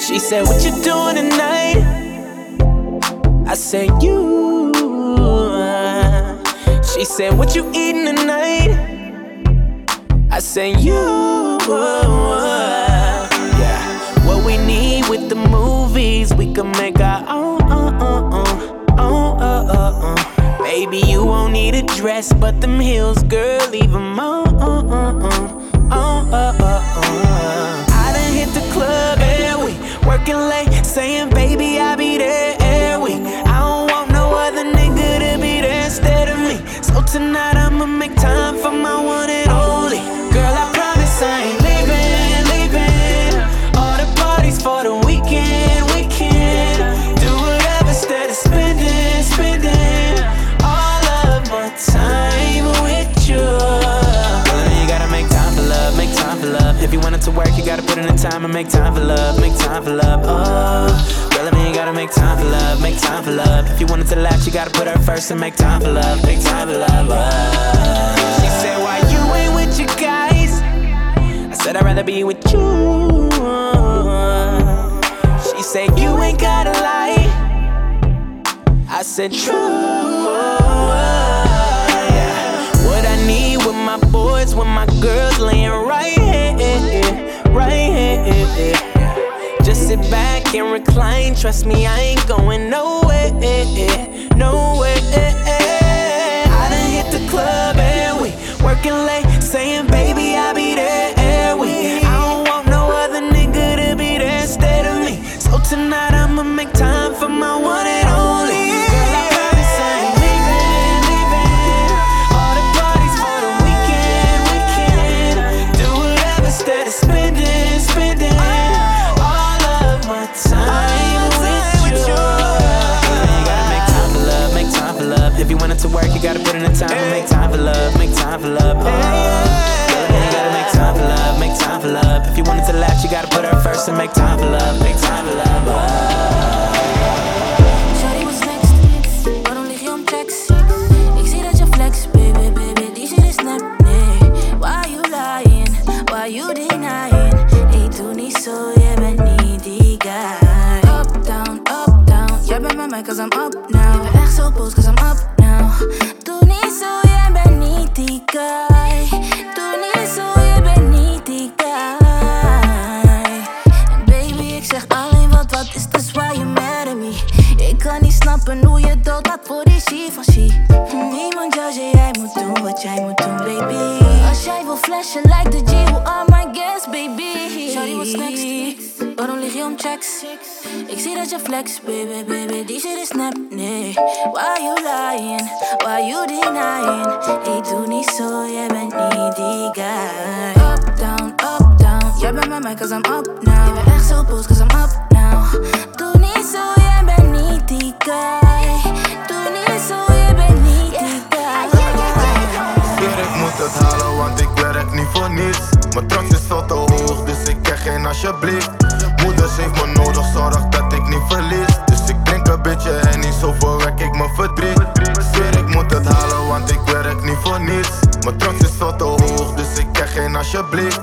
She said, What you doing tonight? I said, You. She said, What you eating tonight? I said, You. Yeah. What we need with the movies, we can make our own. Uh, uh, uh, uh, uh, uh. Baby, you won't need a dress, but them heels, girl, leave them on. Uh, uh, uh, uh, uh, uh. I done hit the club working late, saying, Baby, I'll be there time and make time for love, make time for love. Oh, girl, I mean, you gotta make time for love, make time for love. If you want it to last, you gotta put her first and make time for love, make time for love. Oh. She said, Why you ain't with your guys? I said, I'd rather be with you. She said, You ain't gotta lie. I said, True. What I need with my boys, with my girls laying right right here. Just sit back and recline. Trust me, I ain't going nowhere, nowhere. I done hit the club first and make time for love, make time for love. Dat je flex, baby, baby, die shit is nep, nee Why you lying, why you denying? Ik doe niet zo, jij bent niet die guy. Up, down, up, down, jij bent met mij cause I'm up now. Ik ben echt zo boos cause I'm up now. Doe niet zo, jij bent niet die guy. Doe niet zo, jij bent niet die guy. Ik moet het halen, want ik werk niet voor niets. Mijn trots is veel te hoog, dus ik krijg geen alsjeblieft. Moeders heeft me nodig, zorg Mijn trots is veel te hoog, dus ik krijg geen alsjeblieft.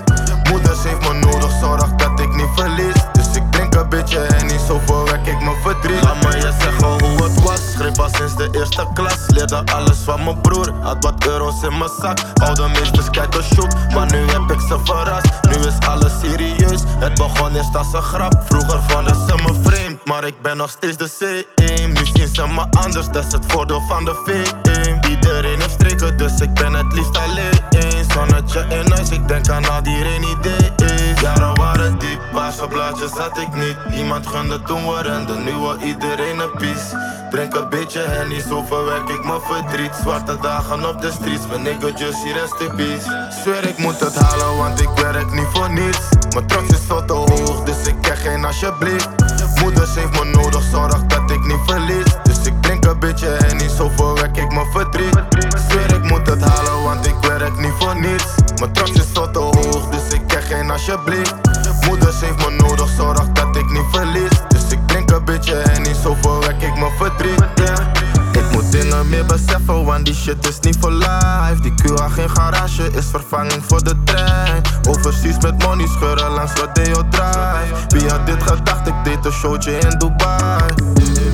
Moeders heeft me nodig, zorg dat ik niet verlies. Dus ik drink een beetje en niet zo verwerk ik mijn verdriet. Laat me je zeggen hoe het was. Schreef al sinds de eerste klas. Leerde alles van mijn broer. Had wat euro's in mijn zak. Oude meesters kijken shoot. Maar nu heb ik ze verrast. Nu is alles serieus. Het begon eerst als een grap. Vroeger vonden ze me vreemd. Maar ik ben nog steeds de C1. Nu zien ze me anders. Dat is het voordeel van de V1. Iedereen heeft streken, dus ik ben het liefst alleen. Zonnetje in huis, ik denk aan al die rainy days. Jaren waren diep, paarse blaadjes had ik niet. Iemand gunde toen we renden, nu wil iedereen een piece. Drink een beetje henny, zo verwerk ik mijn verdriet. Zwarte dagen op de streets, mijn nigga hier rest in peace. Zweer ik moet het halen, want ik werk niet voor niets. Mijn trots is veel te hoog, dus ik krijg geen alsjeblieft. Moeders heeft me nodig, zorg dat ik niet verlies. Dus ik drink een beetje henny, zo verwerk ik mijn verdriet. Zweer ik moet het halen, want ik werk niet voor niets. Mijn trots is veel te hoog, dus ik krijg geen alsjeblieft. Moeders heeft me nodig, zorg dat ik niet verlies. Dus ik drink een beetje henny, zo verwerk ik mijn verdriet. Moet dingen meer beseffen, want die shit is niet voor life. Die QA geen garage is vervanging voor de trein. Overseas met money scheuren langs Rodeo Drive. Wie had dit gedacht? Ik deed een showtje in Dubai.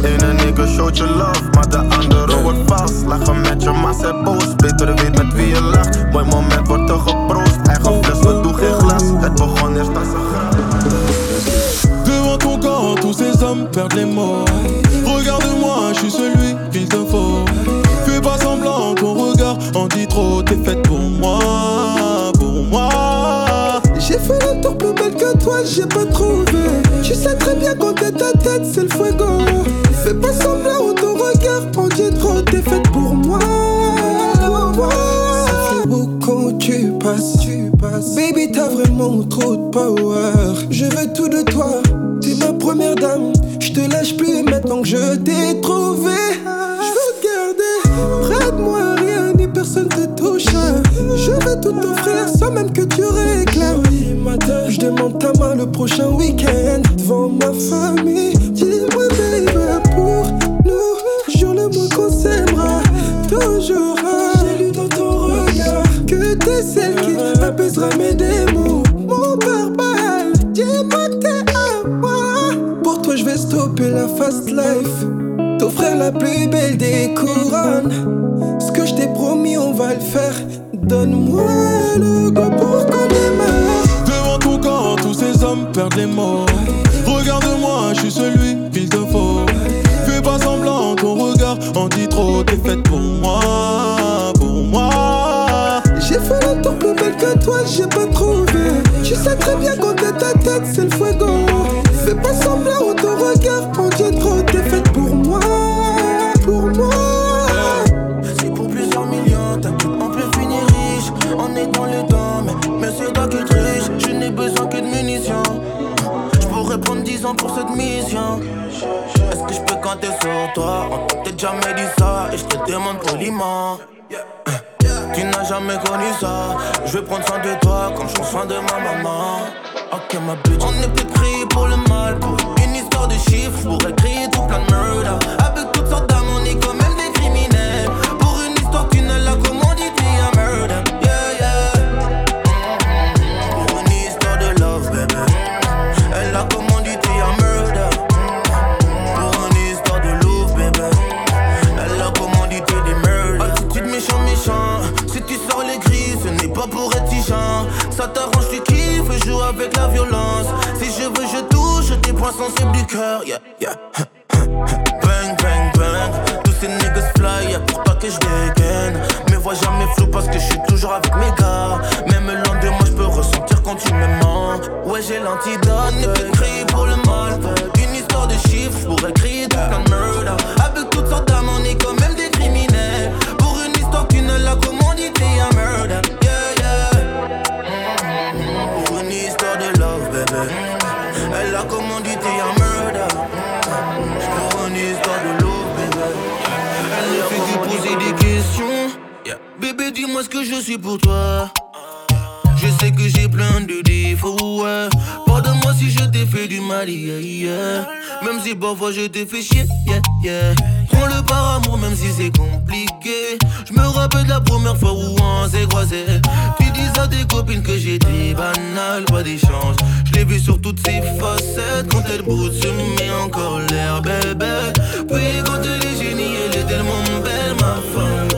Ene nigga showtje love, maar de andere wordt vast. Lachen met je, maar boos. Beter weet met wie je lacht. Mooi moment wordt er geproost. Eigen fles, we doen geen glas. Het begon eerst als een grap. Devant ton corps, tous ces hommes perdent les mots. Regarde-moi, je suis celui qu'il te faut. Fais pas semblant, ton regard en dit trop. T'es faite pour moi, pour moi. J'ai fait le tour plus belle que toi, j'ai pas trouvé. Tu sais très bien quand t'es ta tête, c'est le fuego. Fais pas semblant, ton regard en dit trop. T'es faite pour moi, pour moi. Ça fait beaucoup, tu passes, tu passes. Baby, t'as vraiment trop de power. Je veux tout de toi, t'es ma première dame. Je te lâche plus maintenant que je t'ai trouvé. Je veux te garder près de moi, rien ni personne te touche. Je vais tout t'offrir sans même que tu réclames. je demande ta main le prochain week-end devant ma famille. Dis-moi, baby, pour nous, jure le mot qu'on s'aimera toujours. J'ai lu dans ton regard que t'es celle qui apaisera mes démons. Stopper la fast life. T'offrir la plus belle des couronnes. Ce que je t'ai promis, on va le faire. Donne-moi le go pour qu'on démarre. Devant ton corps, tous ces hommes perdent les mots. Regarde-moi, je suis celui qu'il te faut. Fais pas semblant, ton regard en dit trop. T'es faite pour moi, pour moi. J'ai fait le tour plus belle que toi, j'ai pas trouvé. Tu sais très bien quand t'es ta tête, c'est le fuego. Toi On t'a jamais dit ça, et je te demande poliment. Tu n'as jamais connu ça. Je vais prendre soin de toi comme je prends soin de ma maman. Ok, ma bitch. On est peut-être pris pour le mal, pour une histoire de chiffres. Pourrais créer tout plein de murder. Avec toutes sortes même des Si je veux, je touche tes points sensibles du cœur. Yeah, yeah. Bang, bang, bang. Tous ces niggas fly, yeah, pour pas que je dégaine. Mais vois jamais flou parce que je suis toujours avec mes gars. Même loin de moi, je peux ressentir quand tu me mens. Ouais, j'ai l'antidote. On peut-être créé pour le mal. Une histoire de chiffres, je pourrais plein de murder. Avec toutes sortes d'âmes, on est quand Elle a commandité à murder. Une histoire de love, baby. Elle ne fait poser des questions. Bébé, dis-moi ce que je suis pour toi. Je sais que j'ai plein de défauts. Pardonne-moi si je t'ai fait du mal. Même si parfois je t'ai fait chier, yeah, yeah. Le par amour, même si c'est compliqué. Je me rappelle de la première fois où on s'est croisés. Tu dis à tes copines que j'étais banal, pas d'échange. Je l'ai vu sur toutes ses facettes. Quand elle bouge, se met en colère, bébé. Puis quand elle est génie, elle est tellement belle, ma femme.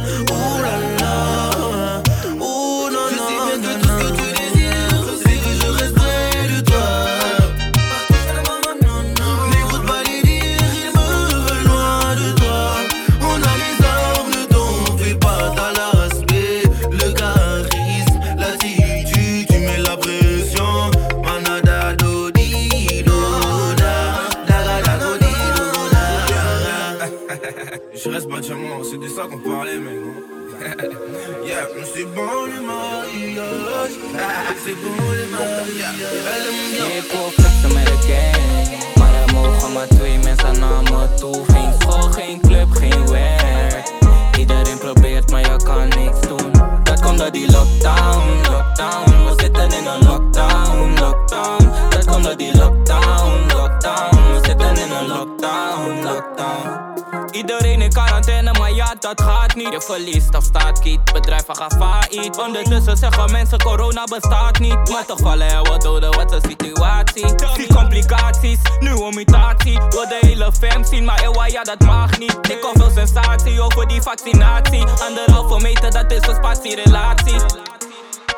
Je verliest of staat kiet, bedrijven gaan failliet. Ondertussen zeggen mensen, corona bestaat niet. Maar toch vallen er wat doden, wat een situatie. Die complicaties, nieuwe mutatie. Wil de hele fam zien, maar ewa, ja, dat mag niet. Ik kom veel sensatie over die vaccinatie. Anderhalve meter, dat is een spatierelatie.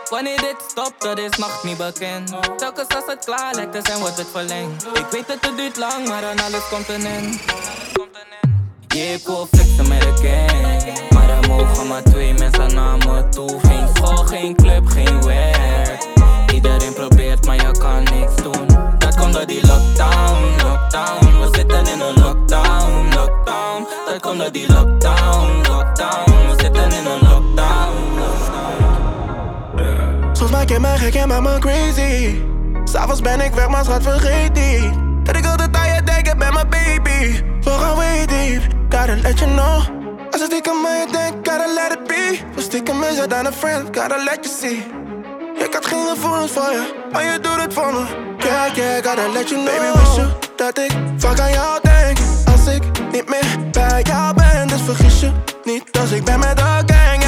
Wanneer dit stopt, dat is nog niet bekend. Telkens als het klaar lijkt te zijn, wordt het verlengd. Ik weet dat het duurt lang, maar dan alles komt een end. Yeah, ik. Maar er mogen maar twee mensen naar me toe. Geen school, geen club, geen werk. Iedereen probeert, maar je kan niks doen. Dat komt door die lockdown, lockdown. We zitten in een lockdown, lockdown. Dat komt door die lockdown, lockdown. We zitten in een lockdown, lockdown. Soms maak je me gek en maak me crazy. S'avonds ben ik weg, maar schat vergeet niet. Dat ik altijd aan je denk, ik ben mijn baby. Gaan way deep, gotta let you know. Als ik stiekem aan je denk, gotta let it be. We stiekem is het aan een friend, gotta let you see. Ik had geen gevoelens voor je, maar je doet het voor me. Yeah, yeah, gotta let you know. Baby, wist je dat ik vaak aan jou denk? Als ik niet meer bij jou ben, dus vergis je niet. Als ik ben met de gang,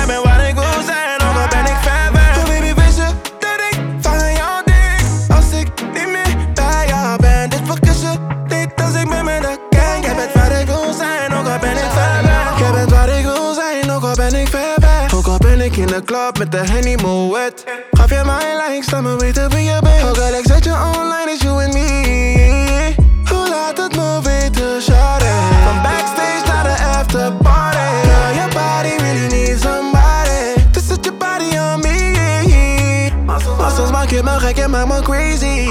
in de club met de Henny Moet. Gaf je mijn likes, laat me weten wie je bent. Ook al ik zet je online, is you and me. Hoe laat het me weten, shawty? Van backstage naar de after party. Girl, your body really needs somebody. To set your body on me. Soms maak je me gek en maak me crazy.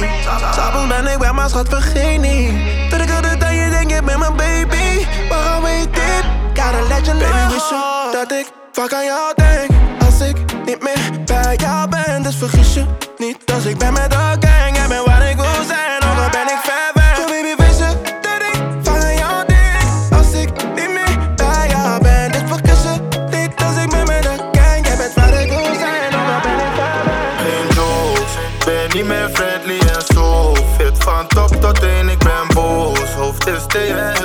S'avonds ben ik weg, maar schat vergeet niet. Dat ik altijd aan je denk, je bent mijn baby. Waarom weet dit? Gotta let you know. Baby, wist je dat ik vaak aan jou denk? Als ik niet meer bij jou ben, dus vergis je niet. Als ik ben met de gang, jij bent waar ik wil zijn, ook al ben ik ver weg. So baby, wist je dat ik aan jou denk? Als ik niet meer bij jou ben, dus vergis je niet. Als ik ben met de gang, jij bent waar ik wil zijn, ook al ben ik ver weg. Geen jokes, ben niet meer friendly en zo. Fit van top tot teen, ik ben boos. Hoofd is tegen,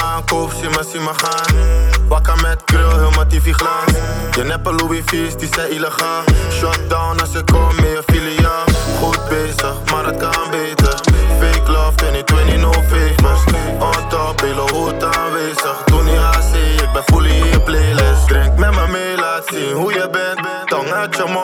Aankoop. Zie me, zie me gaan. Wakker met grill. Je neppe Louis V's, die zijn illegaal. Shutdown als ik kom je filiaal. Goed bezig, maar het kan beter.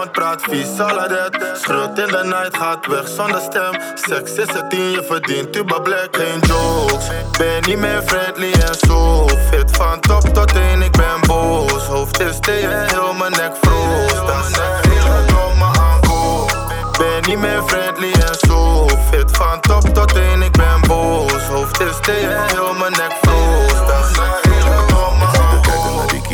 Mond, praat vies, saladet. Schreeuwt in de night, gaat weg zonder stem. Seks is het tien, je verdient Tuba Black, geen jokes. Ben niet meer friendly en zo. Fit van top tot teen, ik ben boos. Hoofd is tegen, heel mijn nek. Dat zeg ik, kom maar aankoop. Ben niet meer friendly en zo. Fit van top tot teen, ik ben boos. Hoofd is tegen, heel mijn nek froos.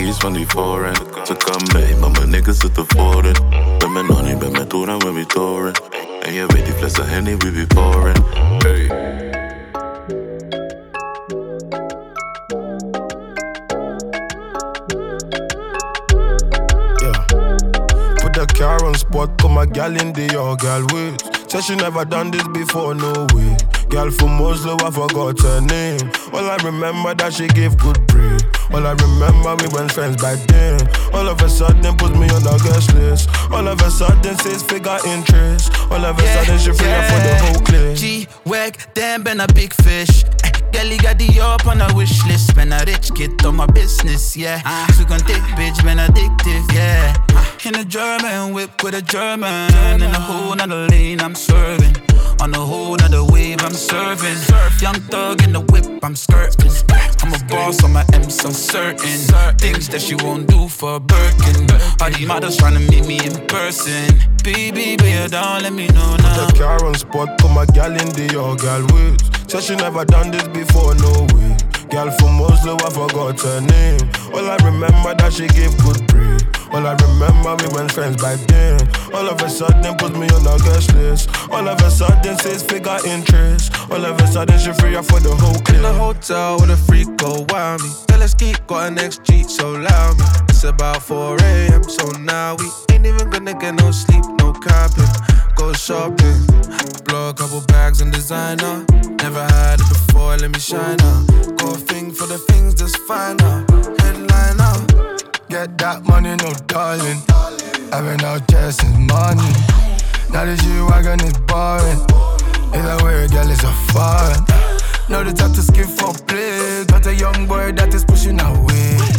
Keys van die foreign. Ze kan mee, maar mijn niggas zitten voorin. Ben met Nonnie, ben met Toera, when we touring. En je weet die flessen Henny, we be pouring. Hey. Yeah. Put the car on spot, put my gal in the yard, gal wait. Said she never done this before, no way. Gal from Oslo, I forgot her name. All I remember that she gave good brain. All I remember we went friends back then. All of a sudden put me on the guest list. All of a sudden says figure interest. All of a sudden she free up for the whole clique. G-Wag, damn, been a big fish. Eh, Girlie got the up on a wish list. Ben a rich kid on my business, yeah. So gon' dick, bitch, been addictive, yeah. In a German whip with a German. In a whole nother lane, I'm serving. On a whole nother wave, I'm serving. Surf, young thug in the whip, I'm skirting. I'm a boss on my M, so certain. Things that she won't do for Birkin. All these models tryna meet me in person. Baby, baby, don't let me know now. The car on spot, put my gal in the yard, gal wait. Said she never done this before, no way. Gal from Oslo, I forgot her name. All I remember that she gave good brain. All I remember we went friends back then. All of a sudden put me on the guest list. All of a sudden says figure interest. All of a sudden she free up for the whole clip. In the hotel with a freak go wild me. Tell us keep got an XG so loud me. It's about 4 a.m. so now we ain't even gonna get no sleep, no capping. Go shopping, blow a couple bags in designer. Never had it before, let me shine up. Go thing for the things that's fine now. Headliner. Get that money, no darling. I've been out chasing money. Now this you wagon is boring. Either way, girl, it's a foreign. Know the type to skip for play. Got a young boy that is pushing away.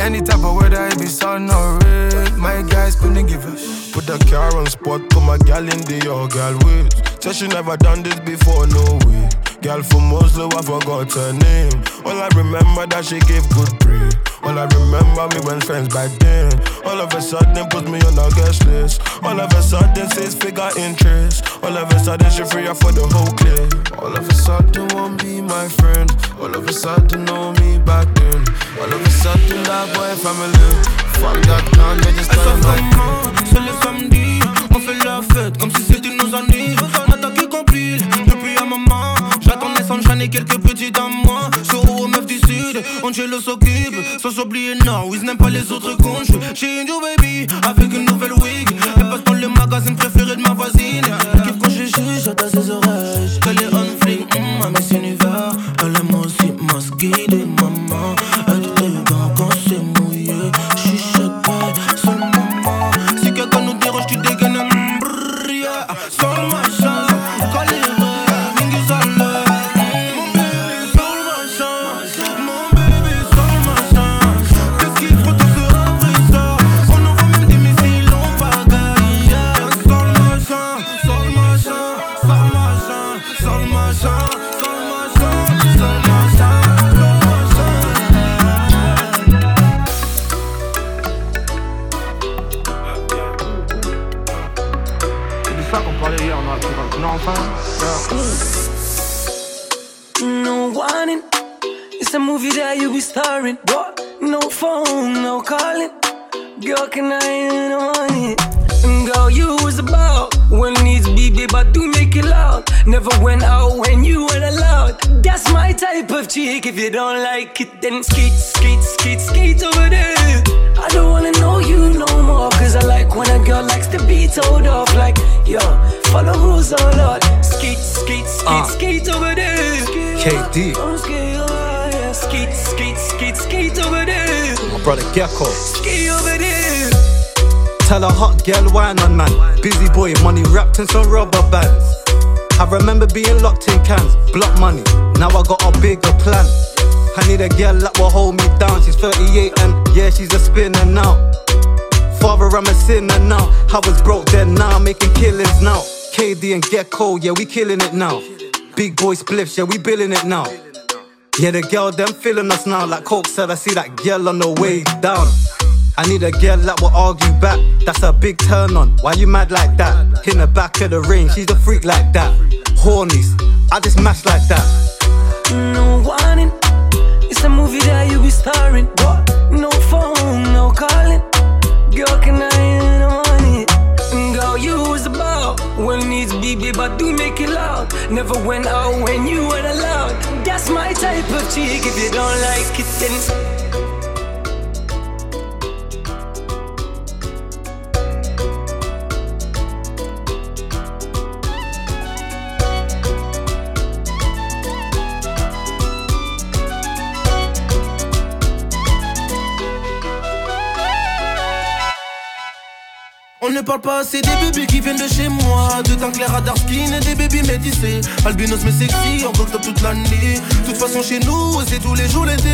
Any type of weather, it be sun or rain. My guys couldn't give a sh- Put the car on spot, put my gal in the your gal with. Said she never done this before, no way. Girl from Oslo, I forgot her name. All I remember that she gave good brain. All I remember we went friends back then. All of a sudden put me on the guest list. All of a sudden says figure interest. All of a sudden she free up for the whole clip. All of a sudden won't be my friend. All of a sudden know me back then. All of a sudden that boy family? Fuck that man, they just turn back. C'est le samedi, on fait la fête comme si c'était nos années. Matin qui compile, depuis un moment. J'attendais sunshine et quelques petites à moi. Sur aux meufs du sud, Angelo s'occupe. Sans oublier Norwiz, n'aime pas les autres cons. Chez une new baby, avec une nouvelle wig. Elle passe dans le magazine préféré de ma voisine. Kiffe quand je chuchote à ses oreilles. Elle est on flic, mm, à Univers. Elle aime aussi ma Gecko. Skate over there. Tell a hot girl wine on man. Busy boy, money wrapped in some rubber bands. I remember being locked in cans, block money. Now I got a bigger plan. I need a girl that will hold me down. She's 38 and yeah, she's a spinner now. Father, I'm a sinner now. I was broke then, now I'm making killings now. KD and Gecko, yeah, we killing it now. Big boy spliffs, yeah, we billing it now. Yeah, the girl, them feeling us now. Like Coke said, I see that girl on the way down. I need a girl that will argue back. That's a big turn on. Why you mad like that? In the back of the ring, she's a freak like that. Hornies, I just mash like that. No warning. It's a movie that you be starring. What? No phone, no calling. Girl, can I in on it? Girl, you was about when needs be, babe, but do make it loud. Never went out when you chick. If you don't like it, then ne parle pas assez des bébés qui viennent de chez moi. De teint à dark skin et des bébés métissés. Albinos mais sexy, en top toute l'année. De toute façon chez nous, c'est tous les jours l'été.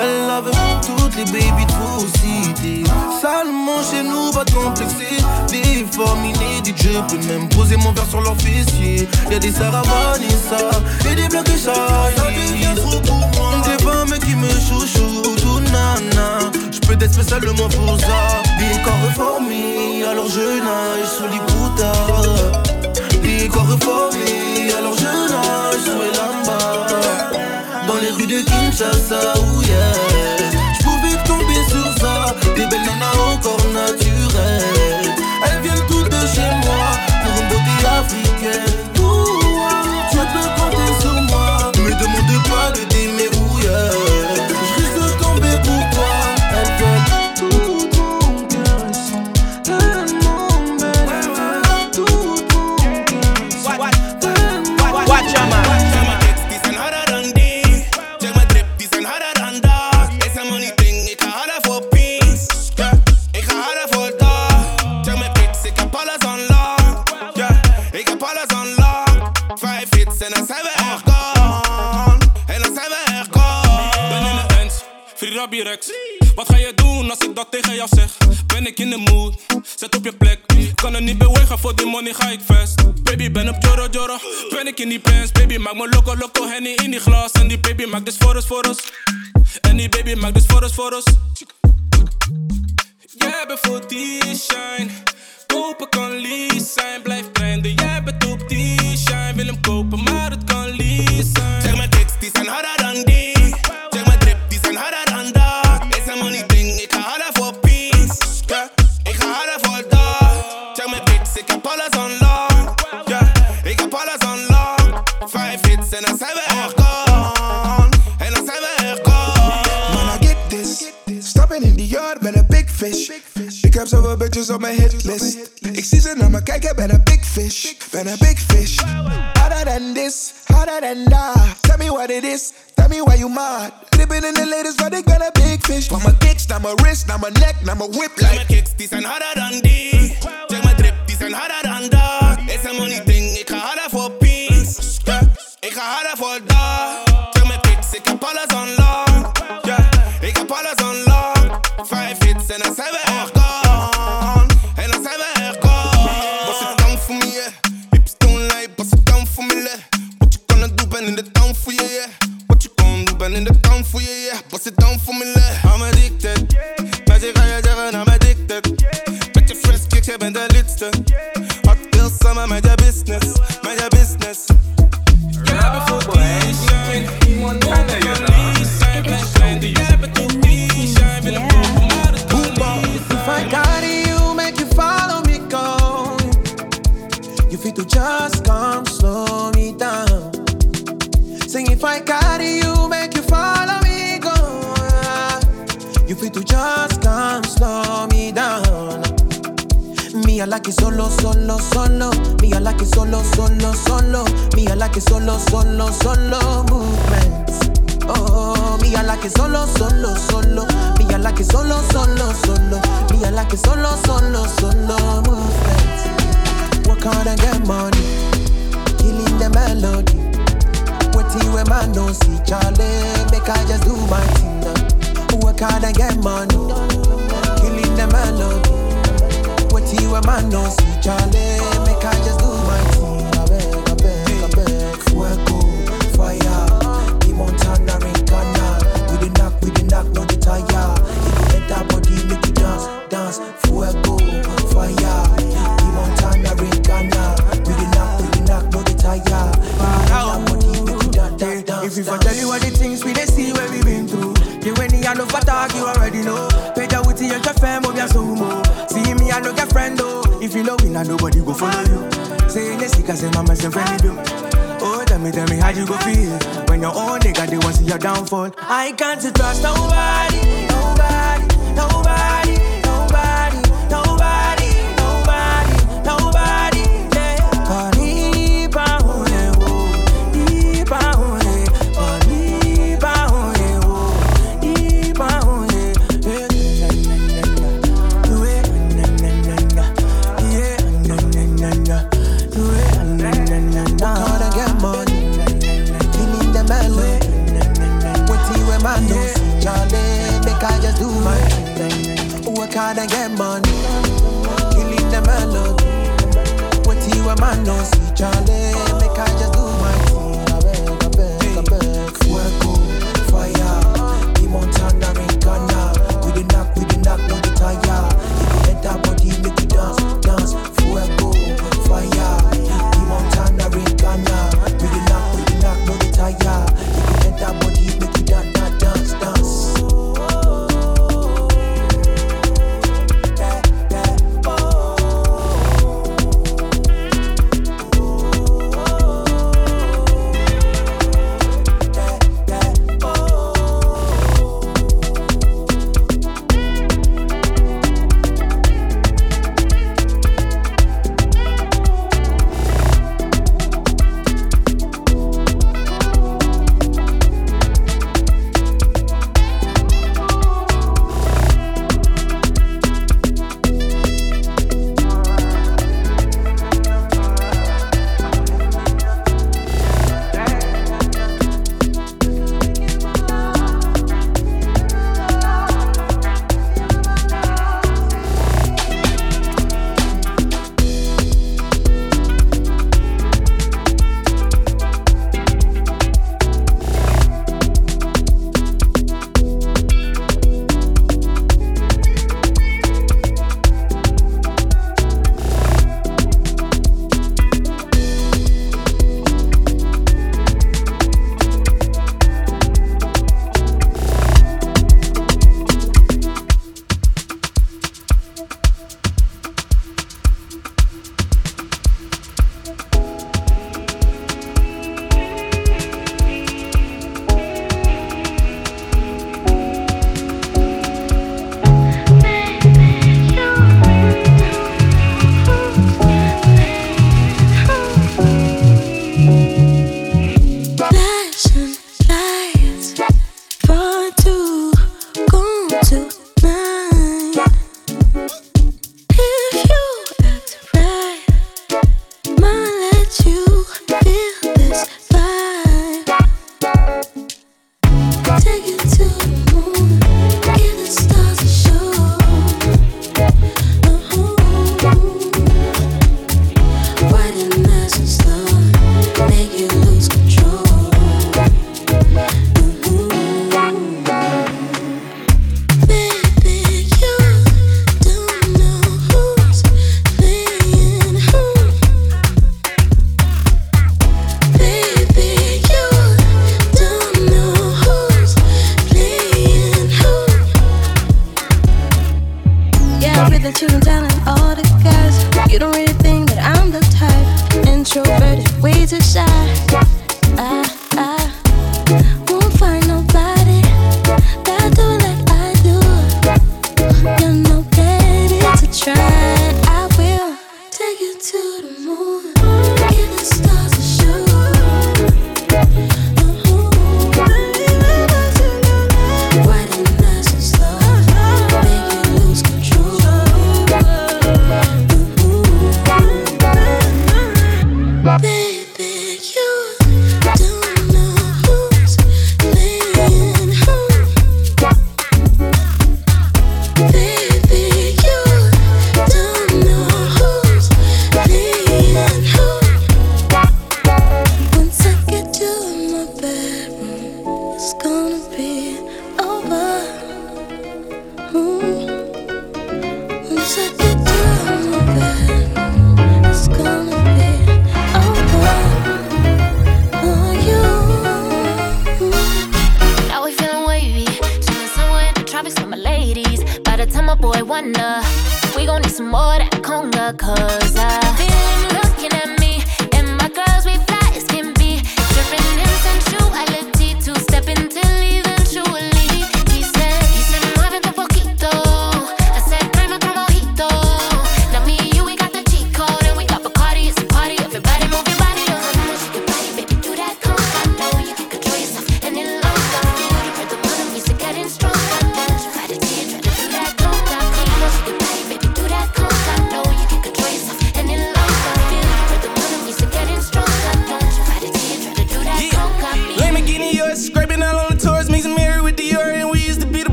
Elle avait toutes les babies de vos cités. Salement chez nous, pas de complexer Des formes inédites, je peux même poser mon verre sur leur fessier. Y'a des Sarah Vanessa et des blocs et Ça devient trop pour moi. Des femmes qui me chouchoutent, tout nana peu d'espèces seulement pour ça. Di corps formé, alors je nage sous l'Iputa. Di corps formé, alors je nage sous les lambas. Dans les rues de Kinshasa, où yeah. J'pouvais tomber sur ça, des belles nanas au corps naturel. Elles viennent toutes de chez moi pour une beauté africaine. alles unlocked. Vijf hits en dan zijn we echt gone. En dan zijn we echt gone. Ben in de ends, free Rabbi Rex. Wat ga je doen als ik dat tegen jou zeg? Ben ik in de mood, zet op je plek. Kan er niet bewegen, voor die money ga ik vast. Baby, ben op Joro Joro. Ben ik in die pants, baby, maak me loco loco. Henny in die glas. En die baby maakt dus voor ons, voor ons. En die baby maakt dus voor ons, voor ons. Jij bent die shine. Kopen kan lease zijn. Blijf trenden. Jij bent op die shine. Wil hem kopen, maar het kan lease zijn. Zeg mijn kicks, die zijn harder dan die. Zeg mijn drip, die zijn harder dan dat. Is een money ding, ik ga harder voor peace. Ja, ik ga harder voor dat. Zeg mijn bitch, ik heb alles on lock. Ja, ik heb alles on lock. Vijf hits en dan zijn we echt gone. En dan zijn we echt gone. Man, I get this. Stappen in the yard, ben een big fish. Heb zoveel bitches op mijn hitlist. Ik zie ze naar me kijken, ben een big fish. Ben een big fish. Harder than this, harder than that. Tell me what it is, tell me why you mad. Dripping in the latest, but ik ben een big fish. Van mijn kicks naar mijn wrist, naar mijn neck, naar mijn whip. Like mijn kicks, die zijn harder dan die. Zeg mijn drip, die zijn harder dan dat. Is een money ding, ik ga harder voor peace. Ja, ik ga harder voor in de town voor je, yeah. What you gonna do, ben in de town voor je, yeah. Was het down for me, yeah. I'm addicted. Ga je zeggen, I'm addicted. Met je fresh kicks, jij bent de lidste. Hot girl summer, met je business, met je business. Jij bent voor zijn. Like it solo, solo, solo. Me, I like it solo, solo, solo. Me, I like it solo, solo, solo movements. Oh, me, I like it solo, solo, solo. Me, I like it solo, solo, solo. Me, I like it solo, solo, solo movements. Work hard and get money, killing the melody. Waiting where man don't see Charlie, make I just do my thing now. Work hard and get money, killing the melody. Where man don't see Charlie, make I just do my thing. I beg, I beg, I beg. Fuego, fire, the Montana Rincana. We the knock, we the knock, no the tire. If you body, make you dance, dance. Fuego, fire, the Rincana. We the knock, we the knock, no the tire. If you hit that body, make If you know we not nobody go follow you. Say in the sick, I say mama say friendly do. Oh, tell me, tell me how you go feel when your own nigga they want see your downfall. I can't trust nobody,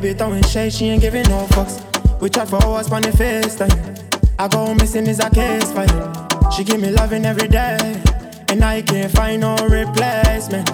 Baby throwing shade, she ain't giving no fucks. We chat for hours on the FaceTime. I go missing is a case file. She give me loving every day, and I can't find no replacement.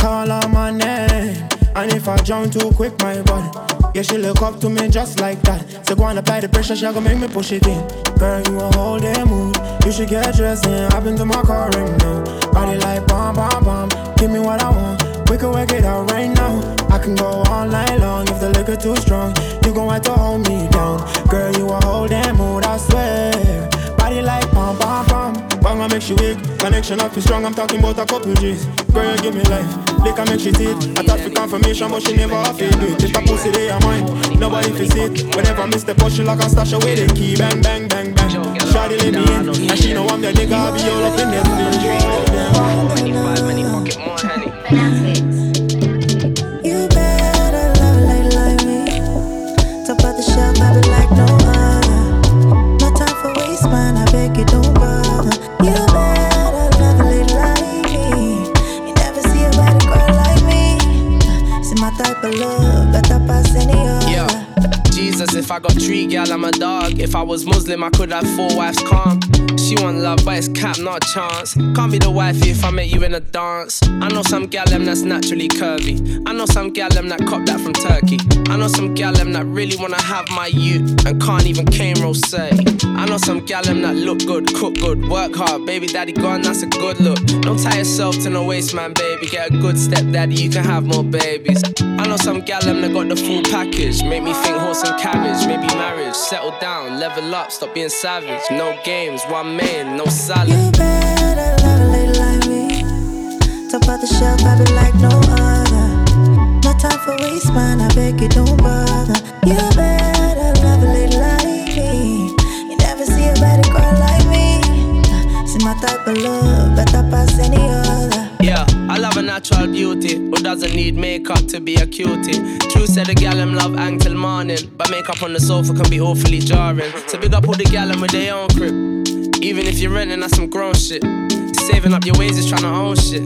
Call on my name, and if I jump too quick, my body. Yeah, she look up to me just like that. So go on apply the pressure, she gonna make me push it in. Girl, you a whole damn mood. You should get dressed and hop into my car right now. Body like bomb, bomb, bomb. Give me what I want. We can work it out right now. I can go all night long if the liquor too strong. You gon' have to hold me down. Girl, you a whole damn mood, I swear. Body like pom pom pom. Bang I'ma make she wake. Connection up is strong, I'm talking about a couple G's. Girl, give me life. Lick make she take. I thought for confirmation, but she never off it. It. If a pussy they are mine, nobody fi sit. Whenever I miss the push, she like a stash away the key. Bang, bang, bang, bang. Shawty let me in, and she know I'm the nigga. I be all up in that bitch. If I got three gal, I'm a dog. If I was Muslim, I could have four wives calm. She want love, but it's cap, not a chance. Can't be the wifey if I met you in a dance. I know some gal them that's naturally curvy. I know some gal them that cop that from Turkey. I know some gal them that really wanna have my youth and can't even cane roll say. I know some gal them that look good, cook good, work hard. Baby daddy gone, that's a good look. Don't tie yourself to no waist, man, baby. Get a good step daddy, you can have more babies. I know some gal them that got the full package. Make me think horse and carriage, maybe marriage. Settle down, level up, stop being savage. No games, one man, no salad. You better love it like me. Top of the shelf, I be like no other. No time for waste, man. I beg you, don't bother. You better love it like me. You never see a better girl like me. See my type of love, better pass any other. Yeah, I love a natural beauty who doesn't need makeup to be a cutie. True said the gal them love hang till morning, but makeup on the sofa can be awfully jarring. So big up all the gal with their own crib. Even if you're renting, that's some grown shit. Saving up your ways is trying to own shit.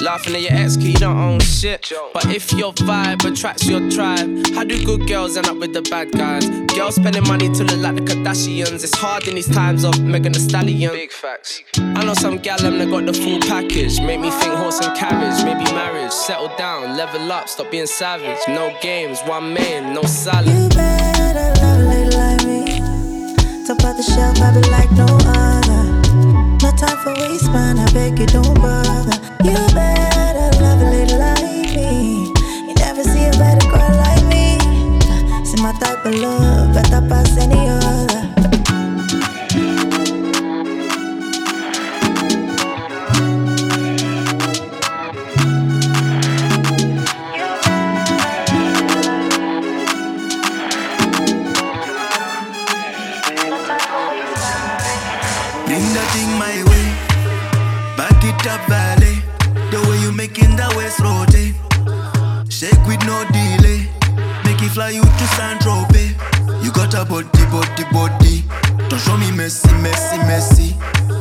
Laughing at your ex, cause you don't own shit. But if your vibe attracts your tribe, how do good girls end up with the bad guys? Girls spending money to look like the Kardashians. It's hard in these times of Megan Thee Stallion. Big facts. I know some gal them that got the full package. Make me think horse and carriage, maybe marriage. Settle down, level up, stop being savage. No games, one man, no salad. You better love it like me. Top of the shelf, I be like no other. No time for. I beg you, don't bother. You better love it like me. You never see a better girl like me. See my type of love, better pass any other.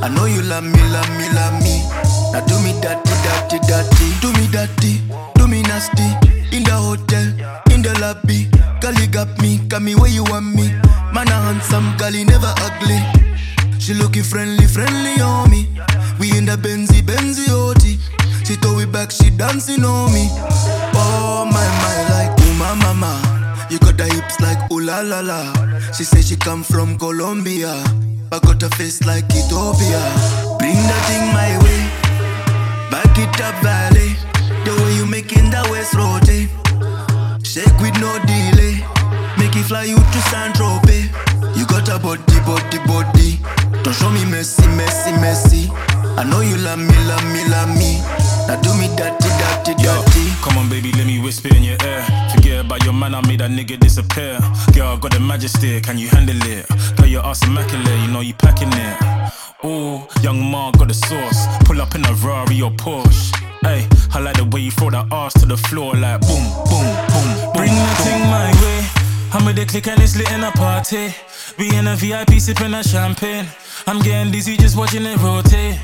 I know you love me, love me, love me. Now do me dirty, dirty, dirty. Do me dirty, do me nasty. In the hotel, in the lobby. Girl, you got me, got me where you want me. Man, a handsome girl, he never ugly. She looking friendly, friendly on me. We in the Benzy, Benzy OT. She throw it back, she dancing on me. Oh my my, like ooh my mama. You got the hips like ooh la la la. She say she come from Colombia, but got a face like Ethiopia. Bring that thing my way, back it up valley. The way you making that waist rotate. Eh? Shake with no delay. Make it fly you to San Tropez. You got a body, body, body. Don't show me messy, messy, messy. I know you love me, love me, love me. Now do me dirty, dirty, dirty. Come on, baby, let me whisper in your ear. Your man, I made that nigga disappear. Girl, I got the majesty, can you handle it? Girl, your ass immaculate, you know you packing it. Ooh, young Ma got the sauce. Pull up in a Rari or Porsche. Hey, I like the way you throw that ass to the floor like boom, boom, boom. boom Bring the thing my way. I'm with the click and it's lit in a party. We in a VIP sipping a champagne. I'm getting dizzy just watching it rotate,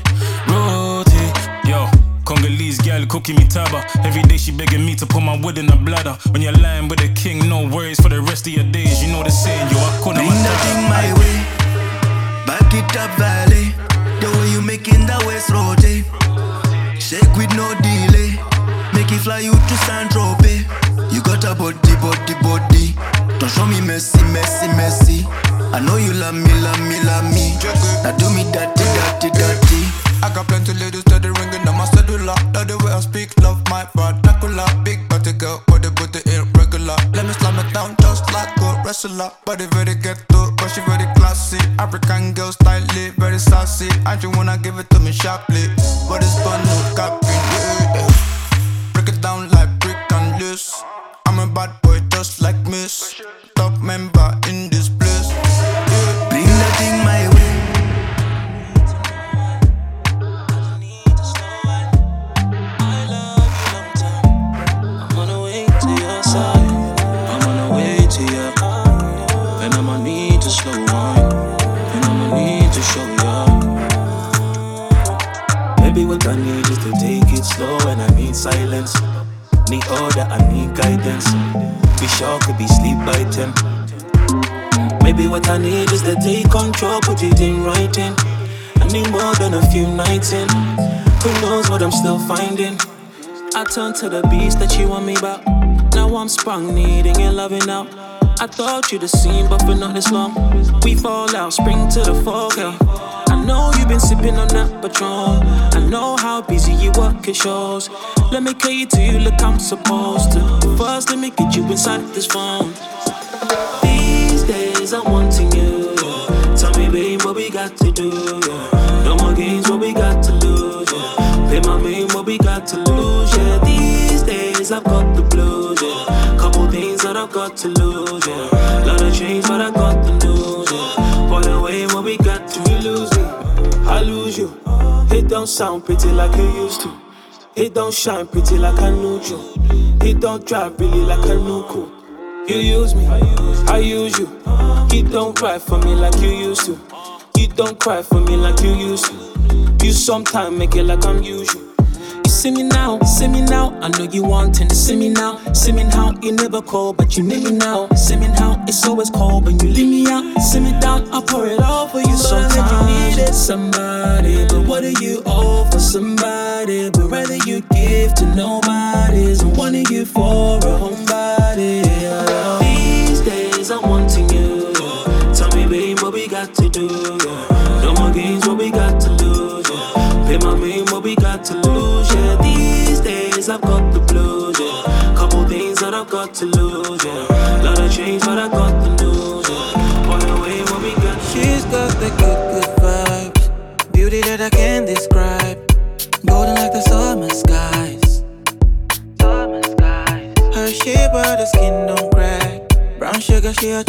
rotate. Yo, Congolese gal cooking me taba. Every day she begging me to put my wood in the bladder. When you're lying with the king, no worries for the rest of your days. You know the saying, yo, I couldn't Bring that thing my way. Back it up, valley. The way you making that waist rotate. Eh? Shake with no delay. Make it fly you to San Tropez. You got a body, body, body. Don't show me messy, messy, messy. I know you love me, love me, love me. Now do me dirty, dirty, dirty. I got plenty ladies steady ringing on my Love the way I speak, love my vernacular. Big body girl, body body irregular. Let me slam it down just like a wrestler, body very ghetto, but she very classy. African girl style lit, very sassy. And she wanna give it to me sharply, but it's fun, no capping. Break it down like brick and loose. I'm a bad boy, just like Miss. Top member in I need is to take it slow and I need silence. Need order, I need guidance. Be sure could be sleep by 10. Maybe what I need is to take control, put it in writing. I need more than a few nights in. Who knows what I'm still finding? I turn to the beast that you want me back. Now I'm sprung, needing your loving out. I thought you'd have seen, but for not this long. We fall out, spring to the fall, girl. Know you've been sipping on that Patron. I know how busy you work, it shows. Let me cater to you like I'm supposed to. First, let me get you inside this phone. These days, I'm wanting you. Tell me, babe, what we got to do. No more games, what we got to lose. Yeah. Play my main, what we got to lose. Yeah, these days I've got the blues. Yeah, couple things that I've got to lose. Yeah, lot of change, don't sound pretty like you used to. It don't shine pretty like I knew you. It don't drive really like I knew cool. You use me, I use you. You don't cry for me like you used to. You don't cry for me like you used to. You sometimes make it like I'm usual. See me now, see me now. I know you wanting to see me now. See me how you never call, but you need me now. See me how it's always cold when you leave me out. See me down, I pour it all for you. Sometimes you needed somebody, but what do you owe for somebody? But rather you give to nobody's and wanting you for a homebody. These days I'm wanting you. Tell me, babe, what we got to do. Got to lose. Yeah, lot of change, but I got the news. Yeah, boy, away, what we got. She's got the good, good vibes. Beauty that I can't describe. Golden like the summer skies. Her shape, but the skin don't crack. Brown sugar, she a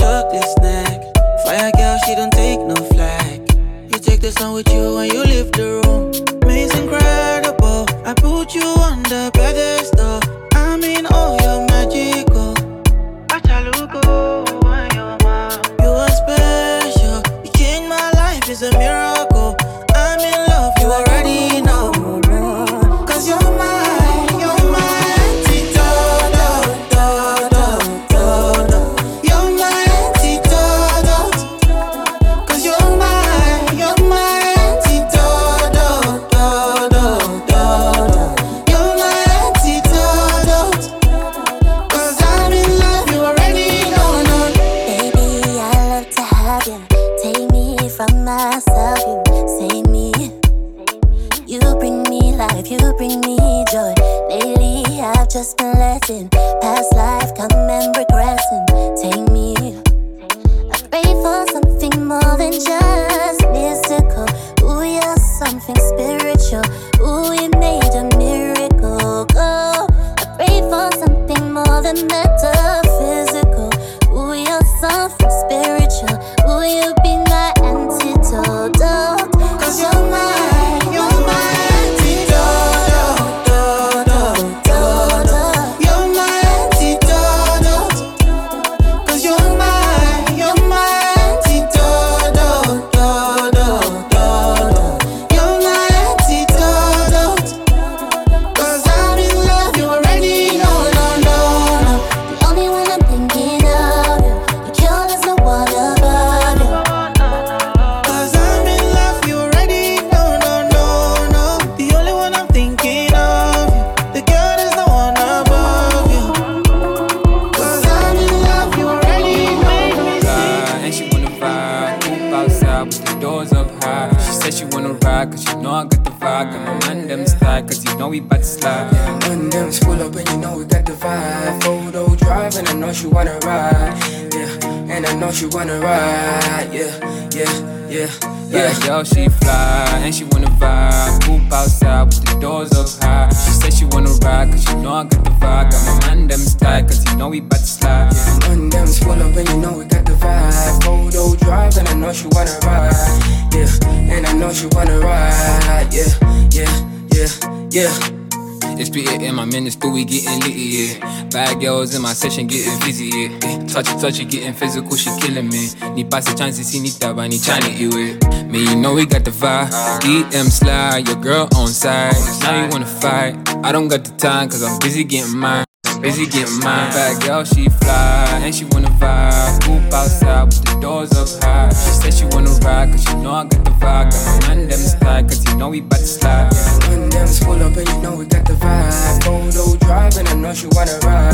yeah. Yeah, girl, she fly and she wanna vibe. Poop outside with the doors up high. She said she wanna ride cause she know I got the vibe. Got my man them style cause you know we bout to slide. Yeah, one them full up and you know we got the vibe. Photo drive and I know she wanna ride. Yeah, and I know she wanna ride. Yeah, yeah, yeah, yeah. It's 3 a.m. I'm in the studio getting litty, yeah. Bad girls in my session getting busy, yeah. Touch it, getting physical, she killing me. Ni pasa chance, see ni taba, ni chani iwe. Me, you know we got the vibe. DM slide, your girl on side. Now you wanna fight. I don't got the time, cause I'm busy getting mine. Busy getting mine. Bad girl, she fly, and she wanna vibe. Poop outside with the doors up high. She said she wanna ride, cause she know I got the vibe. Got my man them style, cause you know we bout to slide. Yeah, when them pull up and you know we got the vibe. Photo drive and I know she wanna ride.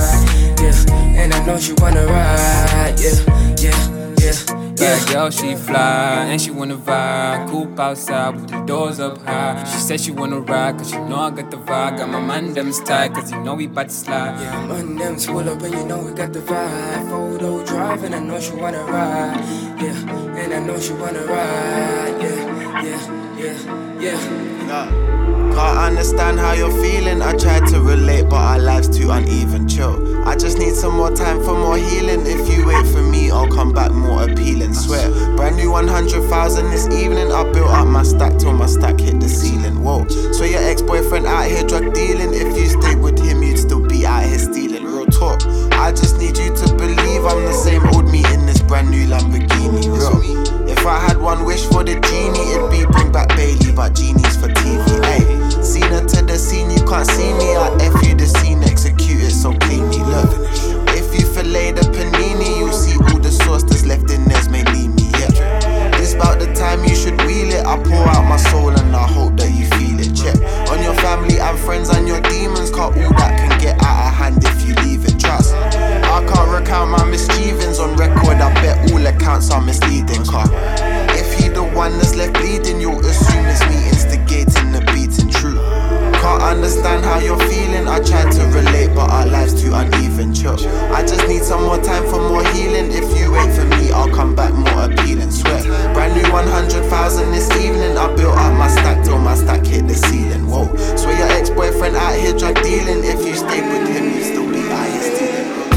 Yeah, and I know she wanna ride. Yeah, yeah, yeah. Bad girl, she fly, and she wanna vibe. Coop outside with the doors up high. She said she wanna ride, cause she know I got the vibe. Got my man them style, cause you know we bout to slide. Yeah, man, them full up and you know we got the vibe. Photo drive and I know she wanna ride. Yeah, and I know she wanna ride. Yeah, understand how you're feeling. I tried to relate, but our lives too uneven. Chill. I just need some more time for more healing. If you wait for me, I'll come back more appealing. Swear, brand new 100,000 this evening. I built up my stack till my stack hit the ceiling. Whoa. So your ex boyfriend out here drug dealing. If you stayed with him, you'd still be out here stealing. Real talk. I just need you to believe I'm the same old me in this brand new Lamborghini. Real. If I had one wish for the genie, it'd be bring back Bailey, but genies for TV. Scene to the scene, you can't see me. I F you the scene, execute it so cleanly. Look, if you fillet the panini, you see all the sauce that's left in there's may leave me. Yeah, this about the time you should wheel it. I pour out my soul and I hope that you feel it. Check on your family and friends and your demons. Cause all that can get out of hand if you leave it. Trust. I can't recount my mischievings on record. I bet all accounts are misleading. Car if he the one that's left bleeding, you'll assume it's me instigating the beating. Can't understand how you're feeling. I tried to relate, but our lives too uneven. Chill. I just need some more time for more healing. If you wait for me, I'll come back more appealing. Swear. Brand new 100,000 this evening. I built up my stack till my stack hit the ceiling. Whoa. Swear your ex boyfriend out here drug dealing. If you stay with him, you'd still be out here stealing.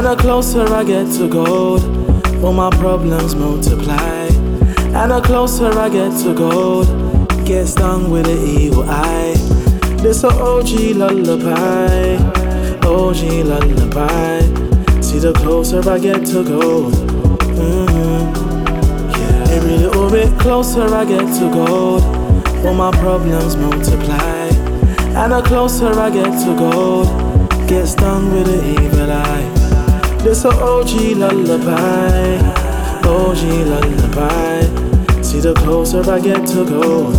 And the closer I get to gold, all my problems multiply. And the closer I get to gold, get stung with an evil eye. This a OG lullaby, OG lullaby. See, the closer I get to gold, mm-hmm. every little bit closer I get to gold, all my problems multiply. And the closer I get to gold, get stung with an evil eye. This a OG lullaby, OG lullaby. See the closer I get to gold,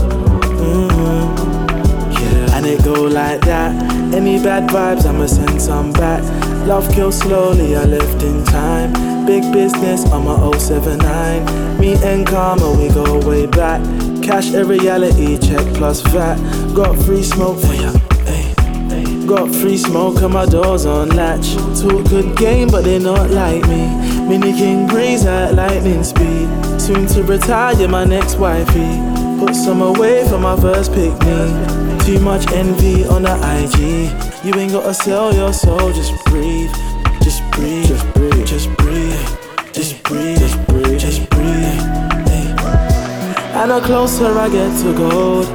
mm-hmm. yeah. And it go like that. Any bad vibes, I'ma send some back. Love kills slowly, I left in time. Big business, I'm a 079. Me and Karma, we go way back. Cash a reality check plus VAT. Got free smoke for ya. Got free smoke and my doors on latch. Talk good game, but they not like me. Mini King breeze at lightning speed. Soon to retire, my next wifey. Put some away for my first picnic. Too much envy on the IG. You ain't gotta sell your soul, just breathe. Just breathe, just breathe, just breathe. Just breathe, just breathe, just breathe. And the closer I get to gold,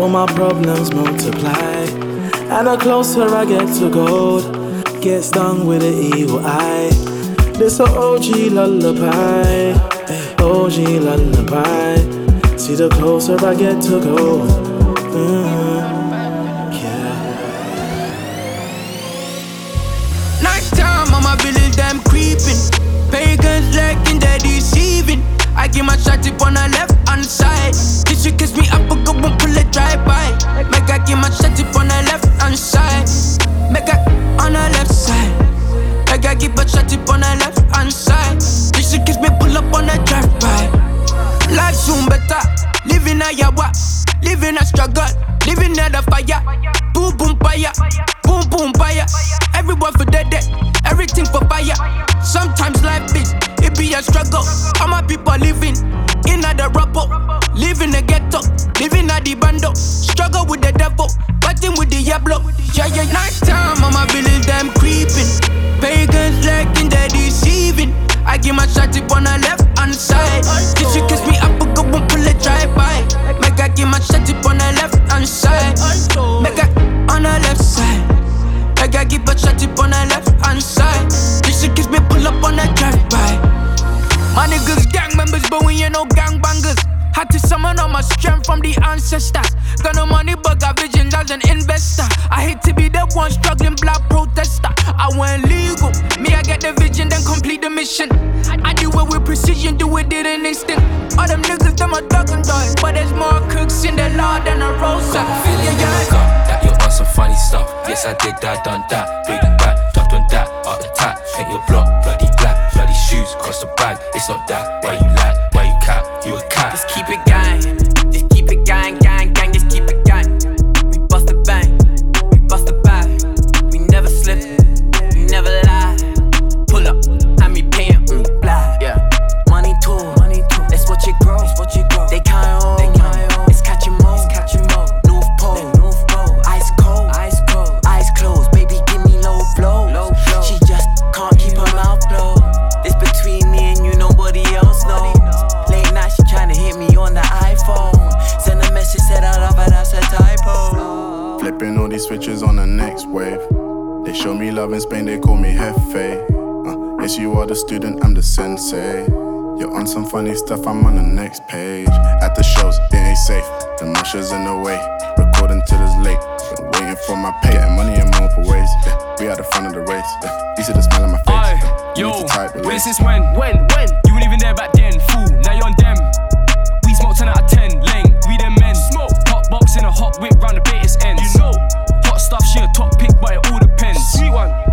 all my problems multiply. And the closer I get to gold, get stung with an evil eye. This a OG lullaby, OG lullaby. See the closer I get to gold. Mm-hmm. Nighttime, on my village, them creeping. Pagans lurking, they're deceiving. I give my shot tip on the left hand side. This you kiss me drive by. Make I give my shot tip on the left hand side. Make I on the left side. Make I give a shot tip on the left yes, you are the student, I'm the sensei. You're on some funny stuff, I'm on the next page. At the shows, it ain't safe. The musher's in the way. Recording till it's late. Been waiting for my pay. Getting money in multiple ways. Yeah, we at the front of the race. Yeah, you see the smile on my face. Yeah, you Yo, need to type wait, release. when? When? When? You weren't even there back then, fool. Now you're on them. We smoke 10 out of 10, leng. We them men. Smoke. Hot box in a hot whip round the Batis ends. You know. Hot stuff, she a top pick, but it all depends. Sweet one.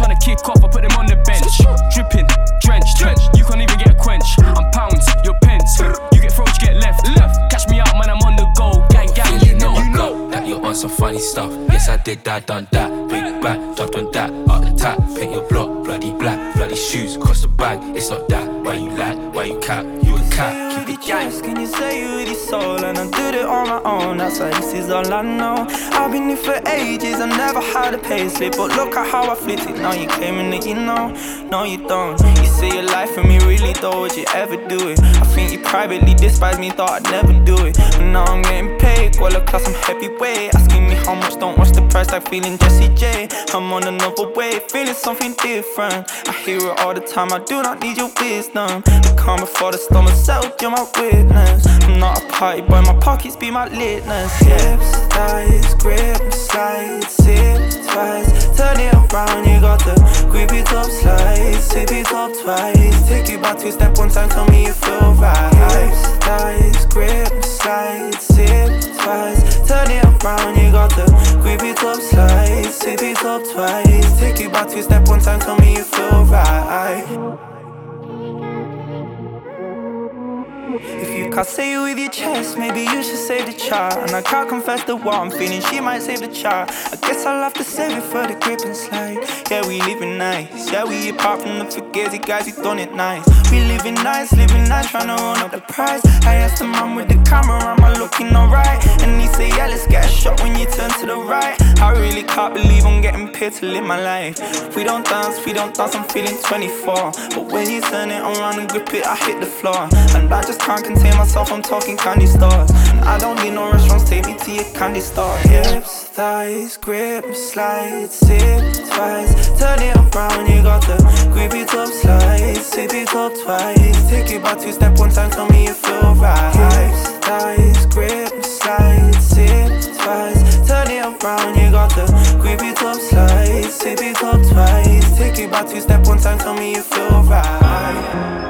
Little men trying to kick off, I put them on the bench. Dripping, drenched, drenched. You can't even get a quench. I'm pounds, you're pence. You get froze, you get left. Left. Catch me out, man, I'm on the go. Gang, gang, you know. You know that you're on some funny stuff. Yes, I did that, done that. Big back, dropped on that, out the tap. Paint your block, bloody black, bloody shoes, cross the bag. It's not that, why you lie, why you cap, you a cat. Keep it Yes, can you say you with your soul? And I did it on my own, that's why this is all I know. I've been here for ages, I never had a pay slip. But look at how I flipped it, now you claiming that you know. No, you don't. You say your life for me, really though, would you ever do it? I think you privately despise me, thought I'd never do it. But now I'm getting well, across some heavyweight. Asking me how much, don't watch the price, like feeling Jessie J. I'm on another way, feeling something different. I hear it all the time, I do not need your wisdom. The calm before the storm itself, you're my witness. I'm not a party boy, my pockets be my litness. Hips, thighs, grip, slide, sip twice. Turn it around, you got the grip top slide, sip it up twice. Take you back two step one time, tell me you feel right. Hips, thighs, grip, slide, sip twice. Turn it around, you got the it up, slide, sip it twice. Take you back two step one time, tell me you feel right. If you can't say it with your chest, maybe you should save the chart. And I can't confess the what I'm feeling, she might save the chart. I guess I'll have to save it for the grip and slide. Yeah, we living nice. Yeah, we apart from the fugazi guys, we done it nice. We living nice, living nice, tryna run up the price. I asked the man with the camera, am I looking alright? And he say, yeah, let's get a shot when you turn to the right. I really can't believe I'm getting paid to live my life. We don't dance, we don't dance, I'm feeling 24. But when you turn it around and grip it, I hit the floor. And I just can't contain myself, I'm talking candy stores. And I don't need no restaurants, take me to your candy store. Hips, thighs, grip, slide, sip twice. Turn it around, you got the it up, slide, sip it up twice. Take it back two step one time, tell me you feel right. Hips, thighs, grip, slide, sip twice. Turn it around, you got the it up, slide, sip it up twice. Take it back two step one time, tell me you feel right.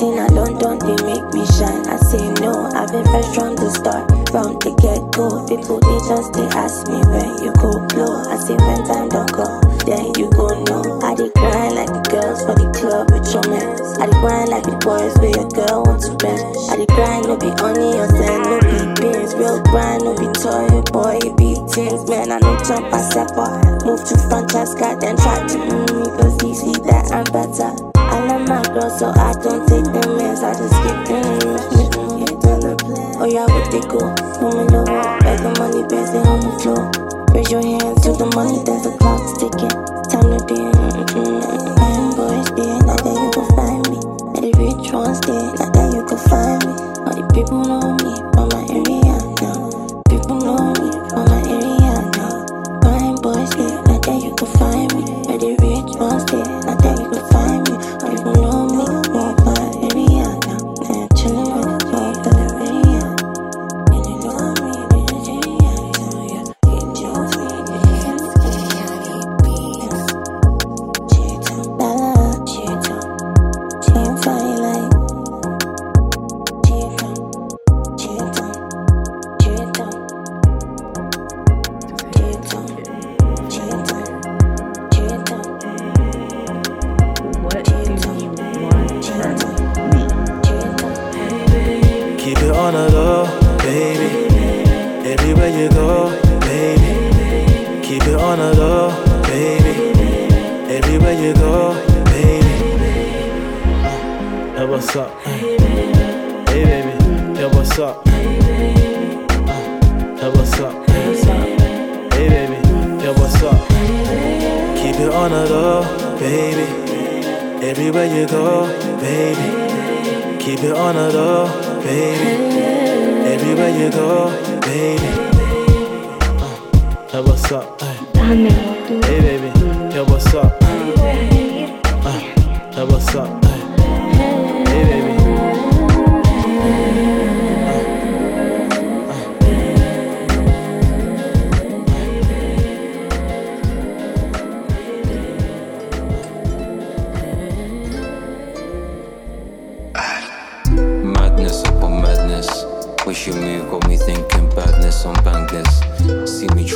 Seen I London, they make me shine. I say no, I've been fresh from the start, from the get go. People they just they ask me when you go blow. I say when time don't go, then you go no. I did grind like the girls for the club with your man. I did grind like the boys where your girl want to bend. I did grind, no be only or sand, no be beans. Real grind, no be toy, boy, it be things. Man, I no jump, I step up. Move to Francesca, then try to move me, cause see that I'm better. I love my girl, so I don't take them mess, I just keep them. Oh yeah, what they go? Woman low, bag the money, bouncing on the floor. Raise your hands to the money, there's the clock's ticking. Time to dance. Mm-hmm. Mm, mm, mm. Fine boys there, not that you can find me. Let the rich ones there, not that you can find me. All the people know me from my area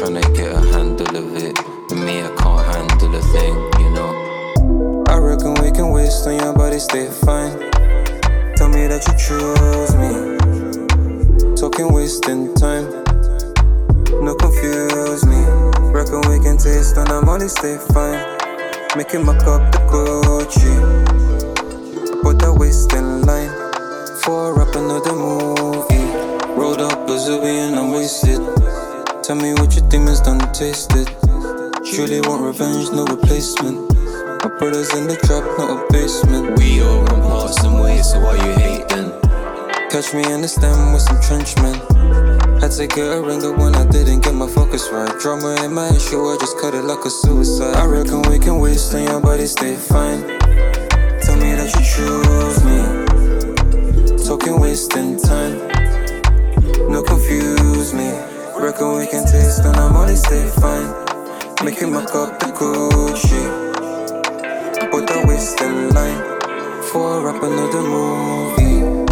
Me tryna get a handle of it. Me, I can't handle a thing, you know. I reckon we can waste on your body, stay fine. Tell me that you choose me. Talking wasting time. No confuse me. Reckon we can taste on the money, stay fine. Making my cup the Gucci. Put that waist in line. For up another movie. Rolled up a and I'm wasted. Tell me what your demons done tasted. Truly want revenge, no replacement. My brother's in the trap, not a basement. We all want parts and ways, so why you hating? Catch me in the stem with some trenchmen. Had to get a ringer when I didn't get my focus right. Drama in my issue, I just cut it like a suicide. I reckon we can waste on your body, stay fine. Tell me that you choose me. Talking wasting time. No confuse me. Reckon we can taste on our money, stay fine. Making my cup the Gucci. Put that waist in line. For up another movie.